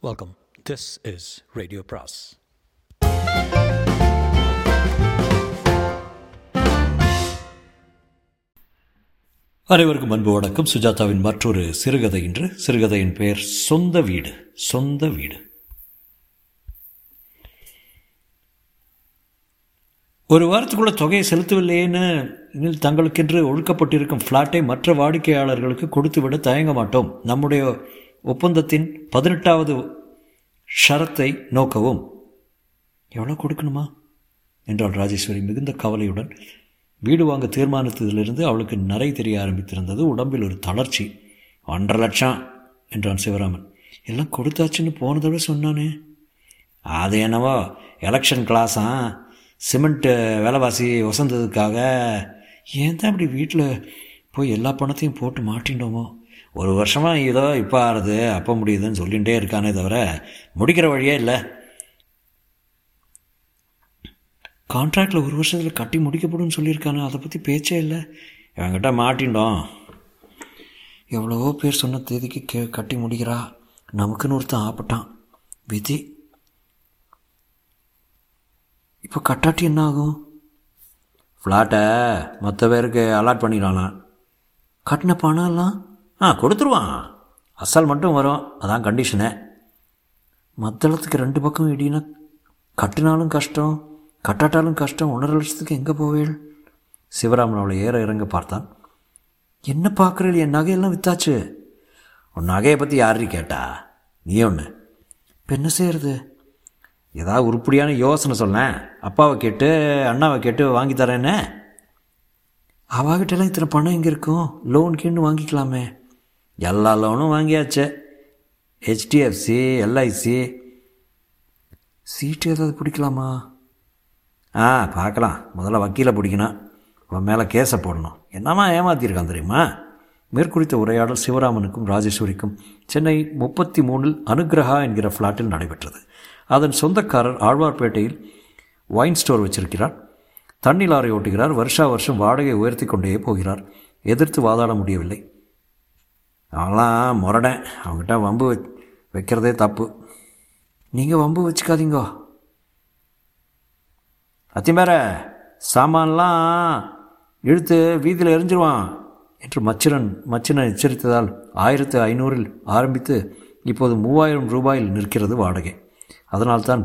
Welcome this is radio பிராஸ் அனைவருக்கும் அன்பு வணக்கம். சுஜாதாவின் மற்றொரு சிறுகதை இன்று. சிறுகதையின் பெயர் சொந்த வீடு. சொந்த வீடு. ஒரு வாரத்துக்குள்ள தொகையை செலுத்தவில்லையேன்னு தங்களுக்கென்று ஒழுக்கப்பட்டிருக்கும் ஃப்ளாட்டை மற்ற வாடிக்கையாளர்களுக்கு கொடுத்துவிட தயங்க மாட்டோம். நம்முடைய ஒப்பந்தத்தின் பதினெட்டாவது ஷரத்தை நோக்கவும். எவ்வளோ கொடுக்கணுமா? என்றாள் ராஜேஸ்வரி மிகுந்த கவலையுடன். வீடு வாங்க தீர்மானித்ததிலிருந்து அவளுக்கு நிறை தெரிய ஆரம்பித்திருந்தது. உடம்பில் ஒரு தளர்ச்சி. ஒன்றரை லட்சம் என்றான் சிவராமன். எல்லாம் கொடுத்தாச்சுன்னு போனதோட சொன்னானே. அது என்னவோ எலெக்ஷன் கிளாஸா சிமெண்ட்டு விலைவாசி வசந்ததுக்காக ஏன் தான் இப்படி வீட்டில் போய் எல்லா பணத்தையும் போட்டு மாட்டினோமோ? ஒரு வருஷமாக இதோ இப்போ ஆறுது அப்போ முடியுதுன்னு சொல்லிகிட்டே இருக்கானே தவிர முடிக்கிற வழியே இல்லை. கான்ட்ராக்டில் ஒரு வருஷத்தில் கட்டி முடிக்கப்படும் சொல்லியிருக்கானே அதை பற்றி பேச்சே இல்லை. இவங்கிட்ட மாட்டின்டோம் எவ்வளவோ பேர் சொன்ன தேதிக்கு கே கட்டி முடிக்கிறா. நமக்குன்னு ஒருத்தன் ஆப்பட்டான் விதி. இப்போ கட்டாட்டி என்ன ஆகும்? ஃப்ளாட்டை மற்ற பேருக்கு அலாட் பண்ணிடலாம் கட்டின பணம் எல்லாம் ஆ கொடுத்துருவான். அசல் மட்டும் வரும். அதான் கண்டிஷனு மத்தளத்துக்கு ரெண்டு பக்கம் இடினா கட்டினாலும் கஷ்டம் கட்டாட்டாலும் கஷ்டம். ஒன்றரை லட்சத்துக்கு எங்கே போவேள்? சிவராமன் அவளை ஏற இறங்க பார்த்தான். என்ன பார்க்குறீள்? என் நகையெல்லாம் வித்தாச்சு. உன் நகையை பற்றி யாரு கேட்டா? நீ ஒன்று இப்போ என்ன செய்கிறது ஏதாவது உருப்படியான யோசனை சொன்னேன் அப்பாவை கேட்டு அண்ணாவை கேட்டு வாங்கி தரேன்னு. அவாகிட்டெல்லாம் இத்தனை பணம் எங்கே இருக்கும்? லோன் கீழ்னு வாங்கிக்கலாமே. எல்லா லோனும் வாங்கியாச்சு ஹெச்டிஎஃப்சி எல்ஐசி சீட்டு ஏதாவது பிடிக்கலாமா? ஆ பார்க்கலாம். முதல்ல வக்கீலை பிடிக்கணும். அவன் மேலே கேஸை போடணும். என்னம்மா ஏமாத்தியிருக்கான் தெரியுமா? மேற்குறித்த உரையாடல் சிவராமனுக்கும் ராஜேஸ்வரிக்கும் சென்னை முப்பத்தி மூணில் அனுகிரகா என்கிற ஃப்ளாட்டில் நடைபெற்றது. அதன் சொந்தக்காரர் ஆழ்வார்பேட்டையில் ஒயின் ஸ்டோர் வச்சிருக்கிறார். தண்ணி லாரி ஓட்டுகிறார். வருஷா வருஷம் வாடகை உயர்த்தி கொண்டே போகிறார். எதிர்த்து வாதாட முடியவில்லை. அவன்லாம் முரடேன். அவங்ககிட்ட வம்பு வைக்கிறதே தப்பு. நீங்கள் வம்பு வச்சுக்காதீங்கோ. அத்திமேர சாமான்லாம் இழுத்து வீதியில் எரிஞ்சிருவான் என்று மச்சிரன் மச்சினன் எச்சரித்ததால் ஆயிரத்து ஐநூறில் ஆரம்பித்து இப்போது மூவாயிரம் ரூபாயில் நிற்கிறது வாடகை. அதனால்தான்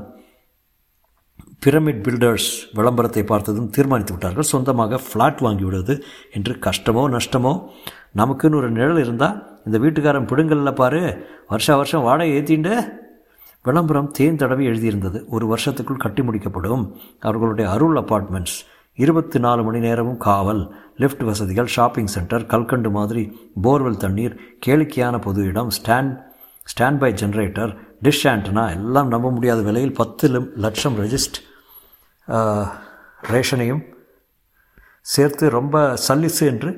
பிரமிட் பில்டர்ஸ் விளம்பரத்தை பார்த்ததும் தீர்மானித்து விட்டார்கள். சொந்தமாக ஃப்ளாட் வாங்கி விடுவது என்று கஷ்டமோ நஷ்டமோ நமக்குன்னு ஒரு நிழல் இருந்தால் இந்த வீட்டுக்காரன் பிடுங்கல்ல பாரு. வருஷா வருஷம் வாடகை ஏற்றிண்டு விளம்பரம் தேன் தடவை எழுதியிருந்தது. ஒரு வருஷத்துக்குள் கட்டி முடிக்கப்படும். அவர்களுடைய அருள் அப்பார்ட்மெண்ட்ஸ் இருபத்தி நாலு மணி நேரமும் காவல் லிஃப்ட் வசதிகள் ஷாப்பிங் சென்டர் கல்கண்டு மாதிரி போர்வெல் தண்ணீர் கேளிக்கையான பொது இடம் stand standby generator dish antenna எல்லாம் நம்ப முடியாத விலையில் பத்து லட்சம் ரெஜிஸ்ட் ரேஷனையும் சேர்த்து ரொம்ப சல்லிசு என்று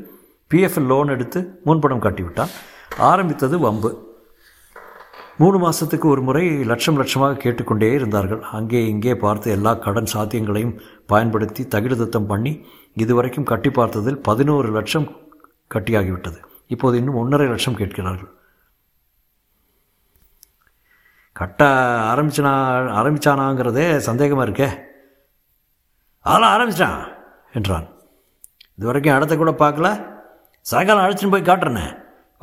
பிஎஃப் லோன் எடுத்து முன்பணம் கட்டிவிட்டான். ஆரம்பித்தது வம்பு. மூணு மாதத்துக்கு ஒரு முறை லட்சம் லட்சமாக கேட்டுக்கொண்டே இருந்தார்கள். அங்கே இங்கே பார்த்து எல்லா கடன் சாத்தியங்களையும் பயன்படுத்தி தகிடுதத்தம் பண்ணி இதுவரைக்கும் கட்டி பார்த்ததில் பதினோரு லட்சம் கட்டியாகிவிட்டது. இப்போது இன்னும் ஒன்றரை லட்சம் கேட்கிறார்கள். கட்ட ஆரம்பிச்சனா ஆரம்பிச்சானாங்கிறதே சந்தேகமாக இருக்கே. அதெல்லாம் ஆரம்பிச்சிட்டான் என்றான். இது வரைக்கும் இடத்த கூட பார்க்கல. சாயங்காலம் அழைச்சின்னு போய் காட்டுறேனே.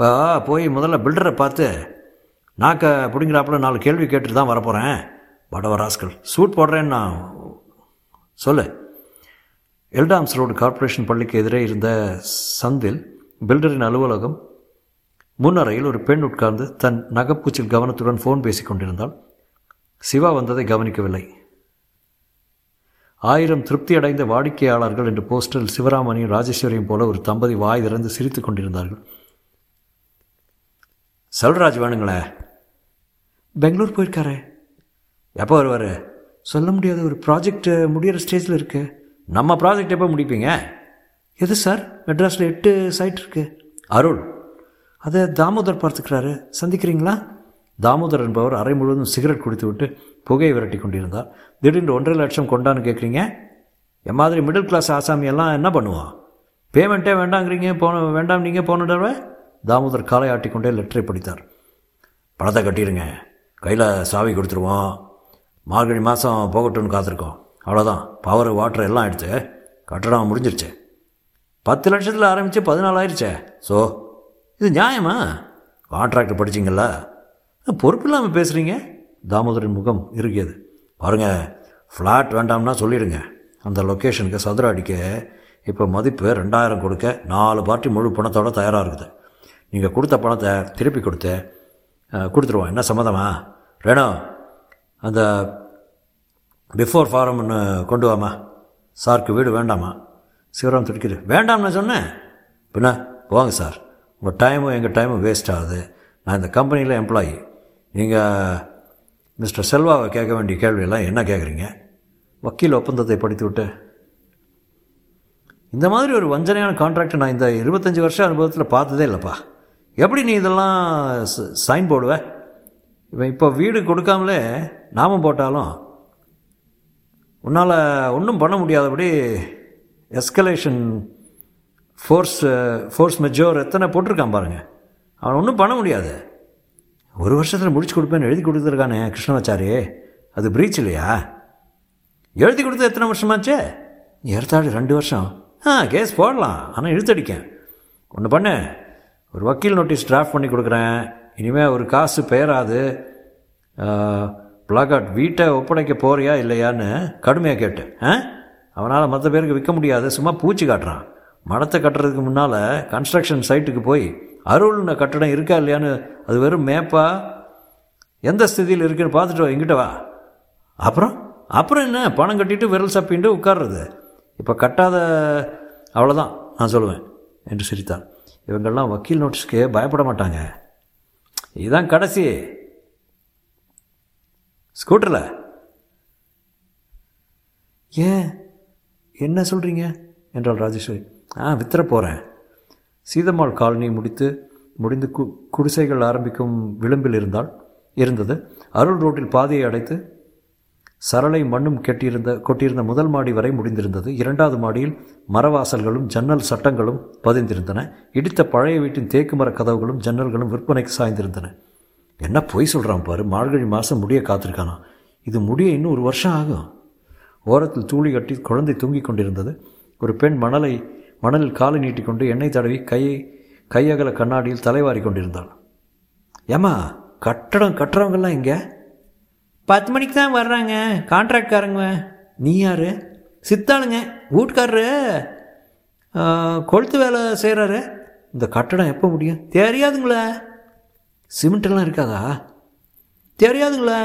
வா போய் முதல்ல பில்டரை பார்த்து நாக்க பிடிங்கிறாப்புல நாலு கேள்வி கேட்டுட்டு தான் வரப்போகிறேன் வடவ ராஸ்கல் சூட் போடுறேன்னு நான் சொல்லு. எல்டாம்ஸ் ரோடு கார்ப்பரேஷன் பள்ளிக்கு எதிரே இருந்த சந்தில் பில்டரின் அலுவலகம் முன்னறையில் ஒரு பெண் உட்கார்ந்து தன் நகைப்பூச்சில் கவனத்துடன் ஃபோன் பேசி கொண்டிருந்தாள். சிவா வந்ததை கவனிக்கவில்லை. ஆயிரம் திருப்தி அடைந்த வாடிக்கையாளர்கள் என்று போஸ்டரில் சிவராமனையும் ராஜேஸ்வரியும் போல ஒரு தம்பதி வாய் திறந்து சிரித்து கொண்டிருந்தார்கள். செல்வராஜ் வேணுங்களே. பெங்களூர் போயிருக்காரே. எப்போ வருவார்? சொல்ல முடியாத ஒரு ப்ராஜெக்ட் முடிகிற ஸ்டேஜில் இருக்கு. நம்ம ப்ராஜெக்ட் எப்போ முடிப்பீங்க? எது சார்? மெட்ராஸில் எட்டு சைட் இருக்கு. அருள். அதை தாமோதர் பார்த்துக்கிறாரு. சந்திக்கிறீங்களா? தாமோதர் என்பவர் அறை முழுவதும் சிகரெட் குடித்து விட்டு புகையை விரட்டி கொண்டிருந்தார். திடீர்னு ஒன்றரை லட்சம் கொண்டான்னு கேட்குறீங்க என் மாதிரி மிடில் கிளாஸ் ஆசாமி எல்லாம் என்ன பண்ணுவான்? பேமெண்ட்டே வேண்டாங்கிறீங்க போன வேண்டாம் நீங்கள் போன தடவை? தாமோதர் காலை ஆட்டிக்கொண்டே லெட்டரை படித்தார். பணத்தை கட்டிடுங்க. கையில் சாவி கொடுத்துருவோம். மார்கழி மாதம் போகட்டும்னு காத்திருக்கோம். அவ்வளோதான் பவர் வாட்டர் எல்லாம் எடுத்து கட்டடம் முடிஞ்சிருச்சு. பத்து லட்சத்தில் ஆரம்பித்து பதினாலாயிருச்சே. ஸோ இது நியாயமா? கான்ட்ராக்டர் படிச்சிங்களா பொறுப்பு இல்லாமல் பேசுகிறீங்க தாமோதரின் முகம் இறுகியது. பாருங்கள் ஃப்ளாட் வேண்டாம்னா சொல்லிடுங்க. அந்த லொக்கேஷனுக்கு சதுர அடிக்க இப்போ மதிப்பு ரெண்டாயிரம் கொடுக்க நாலு பார்ட்டி முழு பணத்தோட தயாராக இருக்குது. நீங்கள் கொடுத்த பணத்தை திருப்பி கொடுத்து கொடுத்துருவோம். என்ன சம்மதமா வேணும் அந்த பிஃபோர் ஃபாரம்னு கொண்டு வாமா. சாருக்கு வீடு வேண்டாமா? சிவராம் துடிக்கிது. வேண்டாம்னு சொன்னேன். பின்ன போங்க சார். உங்கள் டைமும் எங்கள் டைமும் வேஸ்ட் ஆகுது. நான் இந்த கம்பெனியில் எம்ப்ளாயி நீங்கள் மிஸ்டர் செல்வாவை கேட்க வேண்டிய கேள்வியெல்லாம் என்ன கேட்குறீங்க? வக்கீல் ஒப்பந்தத்தை படித்து விட்டு. இந்த மாதிரி ஒரு வஞ்சனையான கான்ட்ராக்ட் நான் இந்த இருபத்தஞ்சி வருஷம் அனுபவத்தில் பார்த்ததே இல்லைப்பா. எப்படி நீ இதெல்லாம் சைன் போடுவ? இவன் இப்போ வீடு கொடுக்காமலே நாமம் போட்டாலும் உன்னால் ஒன்றும் பண்ண முடியாதபடி எஸ்கலேஷன் ஃபோர்ஸ் ஃபோர்ஸ் மெஜோர் எத்தனை போட்டிருக்கான் பாருங்கள் அவன் ஒன்றும் பண்ண முடியாது. ஒரு வருஷத்தில் முடிச்சு கொடுப்பேன்னு எழுதி கொடுத்துருக்கானே கிருஷ்ணமாச்சாரி. அது பிரீச் இல்லையா? எழுதி கொடுத்து எத்தனை வருஷமாச்சே? எடுத்தாடி ரெண்டு வருஷம். ஆ கேஸ் போடலாம். ஆனால் இழுத்தடிக்கேன். ஒன்று பண்ணு. ஒரு வக்கீல் நோட்டீஸ் டிராஃப்ட் பண்ணி கொடுக்குறேன். இனிமேல் ஒரு காசு பெயராது பிளாகாட் வீட்டை ஒப்படைக்க போறியா இல்லையான்னு கடுமையாக கேட்டு ஆ? அவனால் மற்ற பேருக்கு விற்க முடியாது. சும்மா பூச்சி காட்டுறான். மடத்தை கட்டுறதுக்கு முன்னால் கன்ஸ்ட்ரக்ஷன் சைட்டுக்கு போய் அருள்ன கட்டடம் இருக்கா இல்லையான்னு அது வெறும் மேப்பா எந்த ஸ்திதியில் இருக்குன்னு பார்த்துட்டு வா வா. அப்புறம்? அப்புறம் என்ன? பணம் கட்டிட்டு விரல் சப்பின்ட்டு உட்கார்றது. இப்போ கட்டாத அவ்வளோதான் நான் சொல்லுவேன் என்று சிரித்தான் இவங்கெல்லாம் வக்கீல் நோட்டீஸ்க்கு பயப்பட மாட்டாங்க. இதுதான் கடைசி. ஸ்கூட்டரில். ஏன்? என்ன சொல்கிறீங்க என்றாள் ராஜேஸ்வரி. ஆ வித்துற போகிறேன் சீதம்மாள் காலனி முடித்து முடிந்து கு குடிசைகள் ஆரம்பிக்கும் விளிம்பில் இருந்தால் இருந்தது. அருள் ரோட்டில் பாதையை அடைத்து சரளை மண்ணும் கெட்டியிருந்த கொட்டியிருந்த முதல் மாடி வரை முடிந்திருந்தது. இரண்டாவது மாடியில் மரவாசல்களும் ஜன்னல் சட்டங்களும் பதிந்திருந்தன. இடித்த பழைய வீட்டின் தேக்கு மர கதவுகளும் ஜன்னல்களும் விற்பனைக்கு சாய்ந்திருந்தன. என்ன பொய் சொல்கிறான் பாரு? மார்கழி மாதம் முடிய காத்திருக்கானா? இது முடிய இன்னும் ஒரு வருஷம் ஆகும். ஓரத்தில் தூளி கட்டி குழந்தை தூங்கிக் கொண்டிருந்தது. ஒரு பெண் மணலை மணலில் காலை நீட்டிக்கொண்டு எண்ணெய் தடவி கையை கையகல கண்ணாடியில் தலைவாரி கொண்டிருந்தாள். ஏம்மா கட்டடம் கட்டுறவங்கெல்லாம் இங்கே? பத்து மணிக்கு தான் வர்றாங்க. கான்ட்ராக்ட்காரங்க நீ யார்? சித்தாளுங்க. வீட்டுக்காரரு. கொளுத்து வேலை செய்கிறாரு இந்த கட்டடம் எப்போ முடியும்? தெரியாதுங்களே. சிமெண்ட்டெல்லாம் இருக்காதா? தெரியாதுங்களே.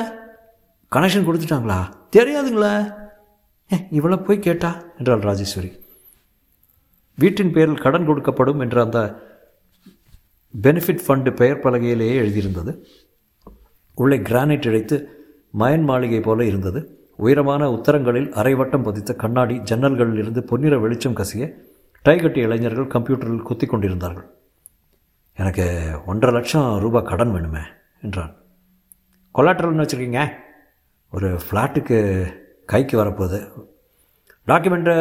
கனெக்ஷன் கொடுத்துட்டாங்களா? தெரியாதுங்களே. ஏ இவ்வளோ போய் கேட்டா? என்றாள் ராஜேஸ்வரி. வீட்டின் பெயரில் கடன் கொடுக்கப்படும் என்ற அந்த பெனிஃபிட் ஃபண்டு பெயர் பலகையிலேயே எழுதியிருந்தது. உள்ளே கிரானைட் இழைத்து மயன் மாளிகை போல இருந்தது. உயரமான உத்தரங்களில் அரைவட்டம் பதித்த கண்ணாடி ஜன்னல்களில் இருந்து பொன்னிற வெளிச்சம் கசிய டைகட்டி இளைஞர்கள் கம்ப்யூட்டரில் குத்திக் கொண்டிருந்தார்கள். எனக்கு ஒன்றரை லட்சம் ரூபாய் கடன் வேணுமே என்றான். கொலாட்ரல்னு வச்சுருக்கீங்க? ஒரு ஃப்ளாட்டுக்கு கைக்கு வரப்போகுது. டாக்குமெண்ட்டு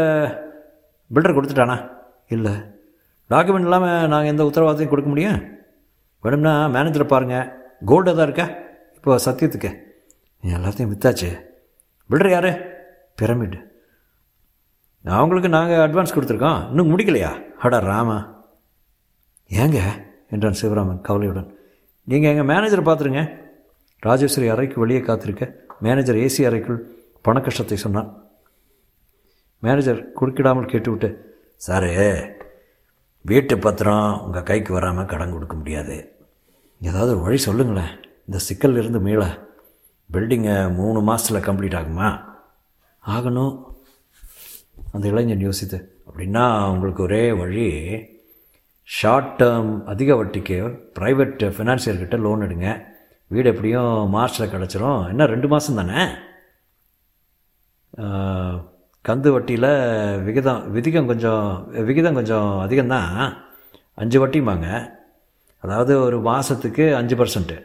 பில்டர் கொடுத்துட்டானா? இல்லை. டாக்குமெண்ட் இல்லாமல் நாங்கள் எந்த உத்தரவாதத்தையும் கொடுக்க முடியும்? வேணும்னா மேனேஜரை பாருங்கள் கோல்டு எதாவது இருக்கா? இப்போ சத்தியத்துக்கு. நீ எல்லாத்தையும் வித்தாச்சு. பில்டர் யார்? பிரமிட் அவங்களுக்கு நாங்கள் அட்வான்ஸ் கொடுத்துருக்கோம். இன்னும் முடிக்கலையா? அடா ராமா. ஏங்க? என்றான் சிவராமன் கவலையுடன். நீங்கள் எங்கள் மேனேஜரை பார்த்துருங்க. ராஜேஸ்வரி அறைக்கு வெளியே காத்திருக்க. மேனேஜர் ஏசி அறைக்குள் பண கஷ்டத்தை சொன்னான். மேனேஜர் குறுக்கிடாமல் கேட்டுவிட்டு சாரு வீட்டு பத்திரம் உங்கள் கைக்கு வராமல் கடன் கொடுக்க முடியாது. ஏதாவது ஒரு வழி சொல்லுங்களேன். இந்த சிக்கல் இருந்து மீள. பில்டிங்கை மூணு மாதத்தில் கம்ப்ளீட் ஆகுமா? ஆகணும். அந்த இளைஞன் யோசித்து அப்படின்னா உங்களுக்கு ஒரே வழி ஷார்ட் டேர்ம் அதிக வட்டிக்கு ப்ரைவேட் ஃபினான்சியர்கிட்ட லோன் எடுங்க. வீடு எப்படியும் மார்ச்சில் கிடச்சிரும். என்ன ரெண்டு மாதம் தானே? கந்து வட்டியில் விகிதம் விதிகம் கொஞ்சம் விகிதம் கொஞ்சம் அதிகம்தான். அஞ்சு வட்டிமாங்க அதாவது ஒரு மாதத்துக்கு அஞ்சு பர்சன்ட்டு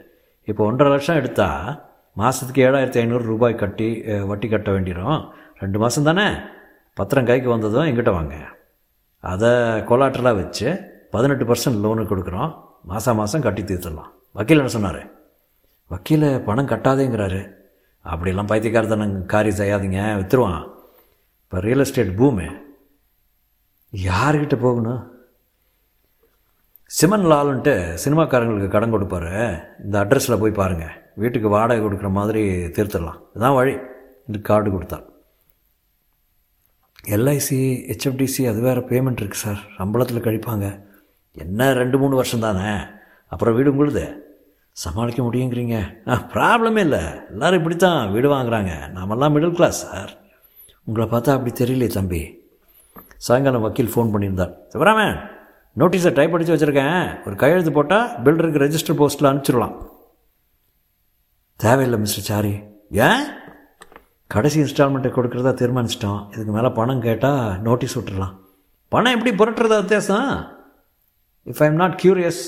இப்போ ஒன்றரை லட்சம் எடுத்தால் மாதத்துக்கு ஏழாயிரத்தி ஐநூறு ரூபாய் கட்டி வட்டி கட்ட வேண்டிடும் ரெண்டு மாதம் தானே? பத்திரம் கைக்கு வந்ததும் எங்கிட்ட வாங்க. அதை கொலாட்டலாக வச்சு பதினெட்டு பர்சன்ட் லோனு கொடுக்குறோம். மாதம் மாதம் கட்டி தீர்த்துடலாம். வக்கீல் என்ன சொன்னார்? வக்கீல் பணம் கட்டாதேங்கிறாரு. அப்படிலாம் பைத்தியக்காரத்தனம் காரியம் செய்யாதீங்க. விற்றுருவான் இப்போ ரியல் எஸ்டேட் பூமு. யார்கிட்ட போகணும்? சிமன் லாலுன்ட்டு சினிமாக்காரங்களுக்கு கடன் கொடுப்பாரு. இந்த அட்ரஸில் போய் பாருங்கள் வீட்டுக்கு வாடகை கொடுக்குற மாதிரி தீர்த்துடலாம் இதுதான் வழி. இந்த கார்டு கொடுத்தாள் எல்ஐசி ஹெச்எஃப்டிசி அது வேறு பேமெண்ட் இருக்குது சார். சம்பளத்தில் கழிப்பாங்க. என்ன ரெண்டு மூணு வருஷம் தானே? அப்புறம் வீடு உங்களுது. சமாளிக்க முடியுங்கிறீங்க. ஆ ப்ராப்ளமே இல்லை. எல்லோரும் இப்படி தான் வீடு வாங்குறாங்க. நாமெல்லாம் மிடில் கிளாஸ் சார். உங்களை பார்த்தா அப்படி தெரியலையே தம்பி. சாயங்காலம் வக்கீல் ஃபோன் பண்ணியிருந்தார். சிவராமன் நோட்டீஸை டைப் அடித்து வச்சுருக்கேன். ஒரு கையெழுத்து போட்டால் பில்டருக்கு ரெஜிஸ்டர் போஸ்ட்டில் அனுப்பிச்சிடலாம். தேவையில்லை மிஸ்டர் சாரி. ஏன்? கடைசி இன்ஸ்டால்மெண்ட்டை கொடுக்குறதா தீர்மானிச்சிட்டோம். இதுக்கு மேலே பணம் கேட்டால் நோட்டீஸ் விட்டுடலாம் பணம் எப்படி புரட்டுறதா வித்தியாசம் if I am not curious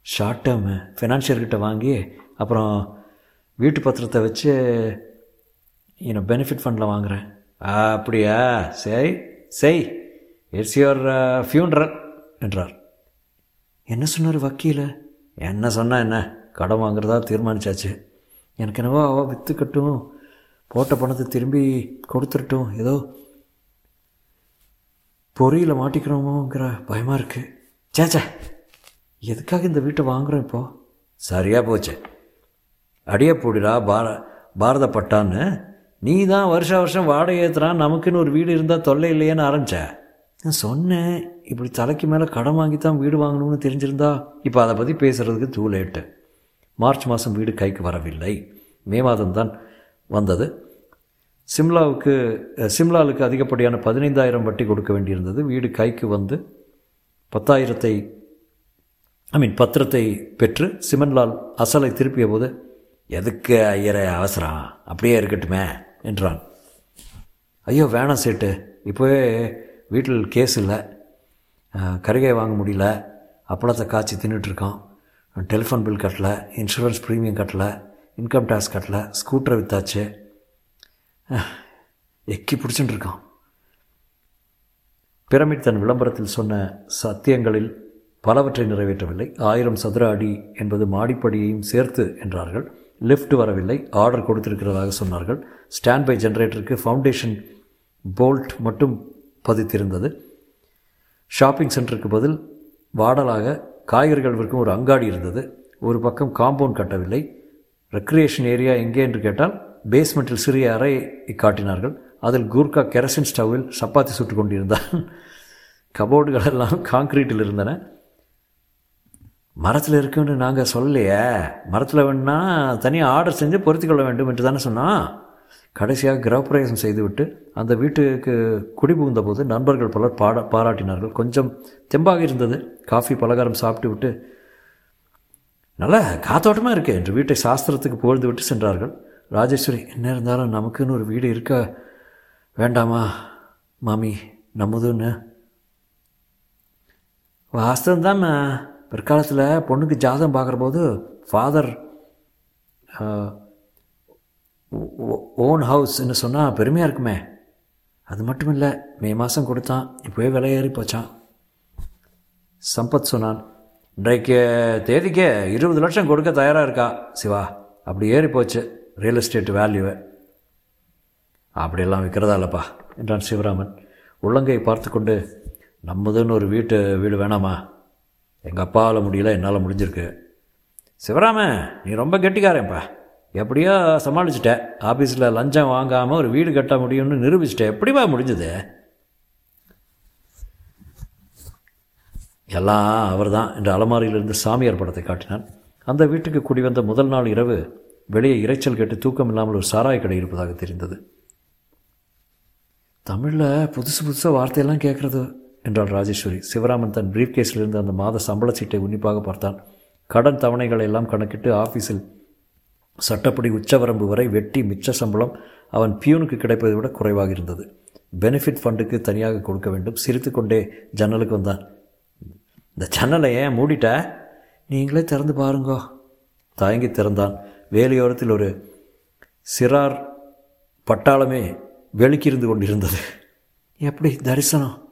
short term ஃபினான்ஷியர்கிட்ட வாங்கி அப்புறம் வீட்டு பத்திரத்தை வச்சு இன்னும் பெனிஃபிட் ஃபண்டில் வாங்குகிறேன் அப்படியா? சரி செய் இட்ஸ் யுவர் ஃபியூன்ரல் என்றார். என்ன சொன்னார் வக்கீல? என்ன சொன்னா என்ன? கடன் வாங்குறதா தீர்மானிச்சாச்சு. எனக்கு என்னவோ அவள் விற்றுக்கட்டும் போட்ட பணத்தை திரும்பி கொடுத்துருட்டும் ஏதோ பொறியில் மாட்டிக்கிறோமோங்கிற பயமாக இருக்குது சேச்சே எதுக்காக இந்த வீட்டை வாங்குகிறோம் இப்போ? சரியாக போச்சு. அடியே போடுடா பார பாரதப்பட்டான்னு நீ தான் வருஷம் வருஷம் வாடகை ஏற்றுறான் நமக்குன்னு ஒரு வீடு இருந்தால் தொல்லை இல்லையேன்னு ஆரம்பிச்ச. நான் சொன்னேன் இப்படி தலைக்கு மேலே கடன் வாங்கி தான் வீடு வாங்கணும்னு தெரிஞ்சிருந்தா இப்போ அதை பற்றி பேசுகிறதுக்கு தூ லேட்டு மார்ச் மாதம் வீடு கைக்கு வரவில்லை. மே மாதம் தான் வந்தது. சிம்லாவுக்கு சிம்லாவுக்கு அதிகப்படியான பதினைந்தாயிரம் வட்டி கொடுக்க வேண்டியிருந்தது. வீடு கைக்கு வந்து பத்தாயிரத்தை ஐ மீன் பத்திரத்தை பெற்று சிமன்லால் அசலை திருப்பிய போது எதுக்கு ஐயர அவசரம். அப்படியே இருக்கட்டுமே என்றான். ஐயோ வேணாம் சேட்டு. இப்போவே வீட்டில் கேஸ் இல்லை. கருகை வாங்க முடியல. அப்பளத்தை காய்ச்சி தின்னுட்ருக்கோம் டெலிஃபோன் பில் கட்டலை இன்சூரன்ஸ் ப்ரீமியம் கட்டலை இன்கம் டேக்ஸ் கட்டலை ஸ்கூட்டரை விற்றாச்சு எக்கி பிடிச்சுட்டு இருக்கான் பிரமிட் தன் விளம்பரத்தில் சொன்ன சத்தியங்களில் பலவற்றை நிறைவேற்றவில்லை. ஆயிரம் சதுர அடி என்பது மாடிப்படியையும் சேர்த்து என்றார்கள். லிஃப்ட் வரவில்லை. ஆர்டர் கொடுத்திருக்கிறதாக சொன்னார்கள். ஸ்டாண்ட் பை ஜென்ரேட்டருக்கு ஃபவுண்டேஷன் போல்ட் மட்டும் பதித்திருந்தது. ஷாப்பிங் சென்டருக்கு பதில் வாடலாக காய்கறிகள் விற்கும் ஒரு அங்காடி இருந்தது. ஒரு பக்கம் காம்பவுண்ட் கட்டவில்லை. ரெக்ரியேஷன் ஏரியா எங்கே என்று கேட்டால் பேஸ்மெண்ட்டில் சிறிய அறை காட்டினார்கள். அதில் கூர்க்கா கெரசின் ஸ்டவ்வில் சப்பாத்தி சுட்டு கொண்டிருந்தான். கபோர்டுகள் எல்லாம் காங்கிரீட்டில் இருந்தன. மரத்தில் இருக்குன்னு நாங்கள் சொல்லலையே. மரத்தில் வேணுன்னா தனியாக ஆர்டர் செஞ்சு பொருத்தி கொள்ள வேண்டும் என்று தானே சொன்னால் கடைசியாக கிரகப்பிரவேசம் செய்துவிட்டு அந்த வீட்டுக்கு குடிபுகுந்த போது நண்பர்கள் பலர் பாட பாராட்டினார்கள். கொஞ்சம் தெம்பாக இருந்தது. காஃபி பலகாரம் சாப்பிட்டு விட்டு நல்ல காத்தோட்டமாக இருக்கு என்று வீட்டை சாஸ்திரத்துக்கு புகழ்ந்து விட்டு சென்றார்கள். ராஜேஸ்வரி என்ன இருந்தாலும் நமக்குன்னு ஒரு வீடு இருக்க? வேண்டாமா மாமி நம்மதுன்னு. வாஸ்தவம் தான் பிற்காலத்தில் பொண்ணுக்கு ஜாதகம் பார்க்குற போது ஃபாதர் ஓன் ஹவுஸ்ன்னு சொன்னால் பெருமையாக இருக்குமே. அது மட்டும் இல்லை மே மாதம் கொடுத்தான் இப்போவே விலை ஏறி போச்சான் சம்பத் சொன்னான் இன்றைக்கு தேதிக்கு இருபது லட்சம் கொடுக்க தயாராக இருக்கா சிவா? அப்படி ஏறி போச்சு ரியல் எஸ்டேட் வேல்யூவை அப்படியெல்லாம் விற்கிறதா இல்லைப்பா என்றான் சிவராமன். உள்ளங்கை பார்த்து கொண்டு நம்மதுன்னு ஒரு வீட்டு வீடு வேணாமா? எங்கள் அப்பாவால் முடியல என்னால் முடிஞ்சிருக்கு. சிவராமன் நீ ரொம்ப கெட்டிக்காரேன்ப்பா. எப்படியோ சமாளிச்சிட்டேன் ஆஃபீஸில் லஞ்சம் வாங்காமல் ஒரு வீடு கட்ட முடியும்னு நிரூபிச்சிட்டேன் எப்படிவா முடிஞ்சது? எல்லாம் அவர் தான் என்று அலமாரியிலிருந்து சாமியார் படத்தை காட்டினான். அந்த வீட்டுக்கு குடிவந்த முதல் நாள் இரவு வெளியே இறைச்சல் கேட்டு தூக்கம் இல்லாமல் ஒரு சாராய கடை இருப்பதாக தெரிந்தது. தமிழில் புதுசு புதுசாக வார்த்தையெல்லாம் கேட்குறது என்றாள் ராஜேஸ்வரி. சிவராமன் தன் பிரீஃப் கேஸிலிருந்து அந்த மாத சம்பள சீட்டை உன்னிப்பாக பார்த்தான். கடன் தவணைகளை எல்லாம் கணக்கிட்டு ஆஃபீஸில் சட்டப்படி உச்சவரம்பு வரை வெட்டி மிச்ச சம்பளம் அவன் பியூனுக்கு கிடைப்பதை விட குறைவாக இருந்தது. பெனிஃபிட் ஃபண்டுக்கு தனியாக கொடுக்க வேண்டும். சிரித்து கொண்டே ஜன்னலுக்கு வந்தான். இந்த ஜன்னலை ஏன் மூடிட்ட? நீங்களே திறந்து பாருங்கோ. தயங்கி திறந்தான். வேலையோரத்தில் ஒரு சிறார் பட்டாளமே வெளிக்கிருந்து கொண்டிருந்தது. எப்படி? தரிசனம்.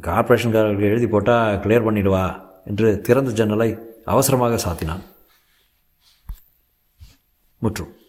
கார்பரேஷன்காரர்கள் எழுதி போட்டால் கிளியர் பண்ணிடுவா என்று திறந்த ஜன்னலை அவசரமாக சாத்தினான். 木主。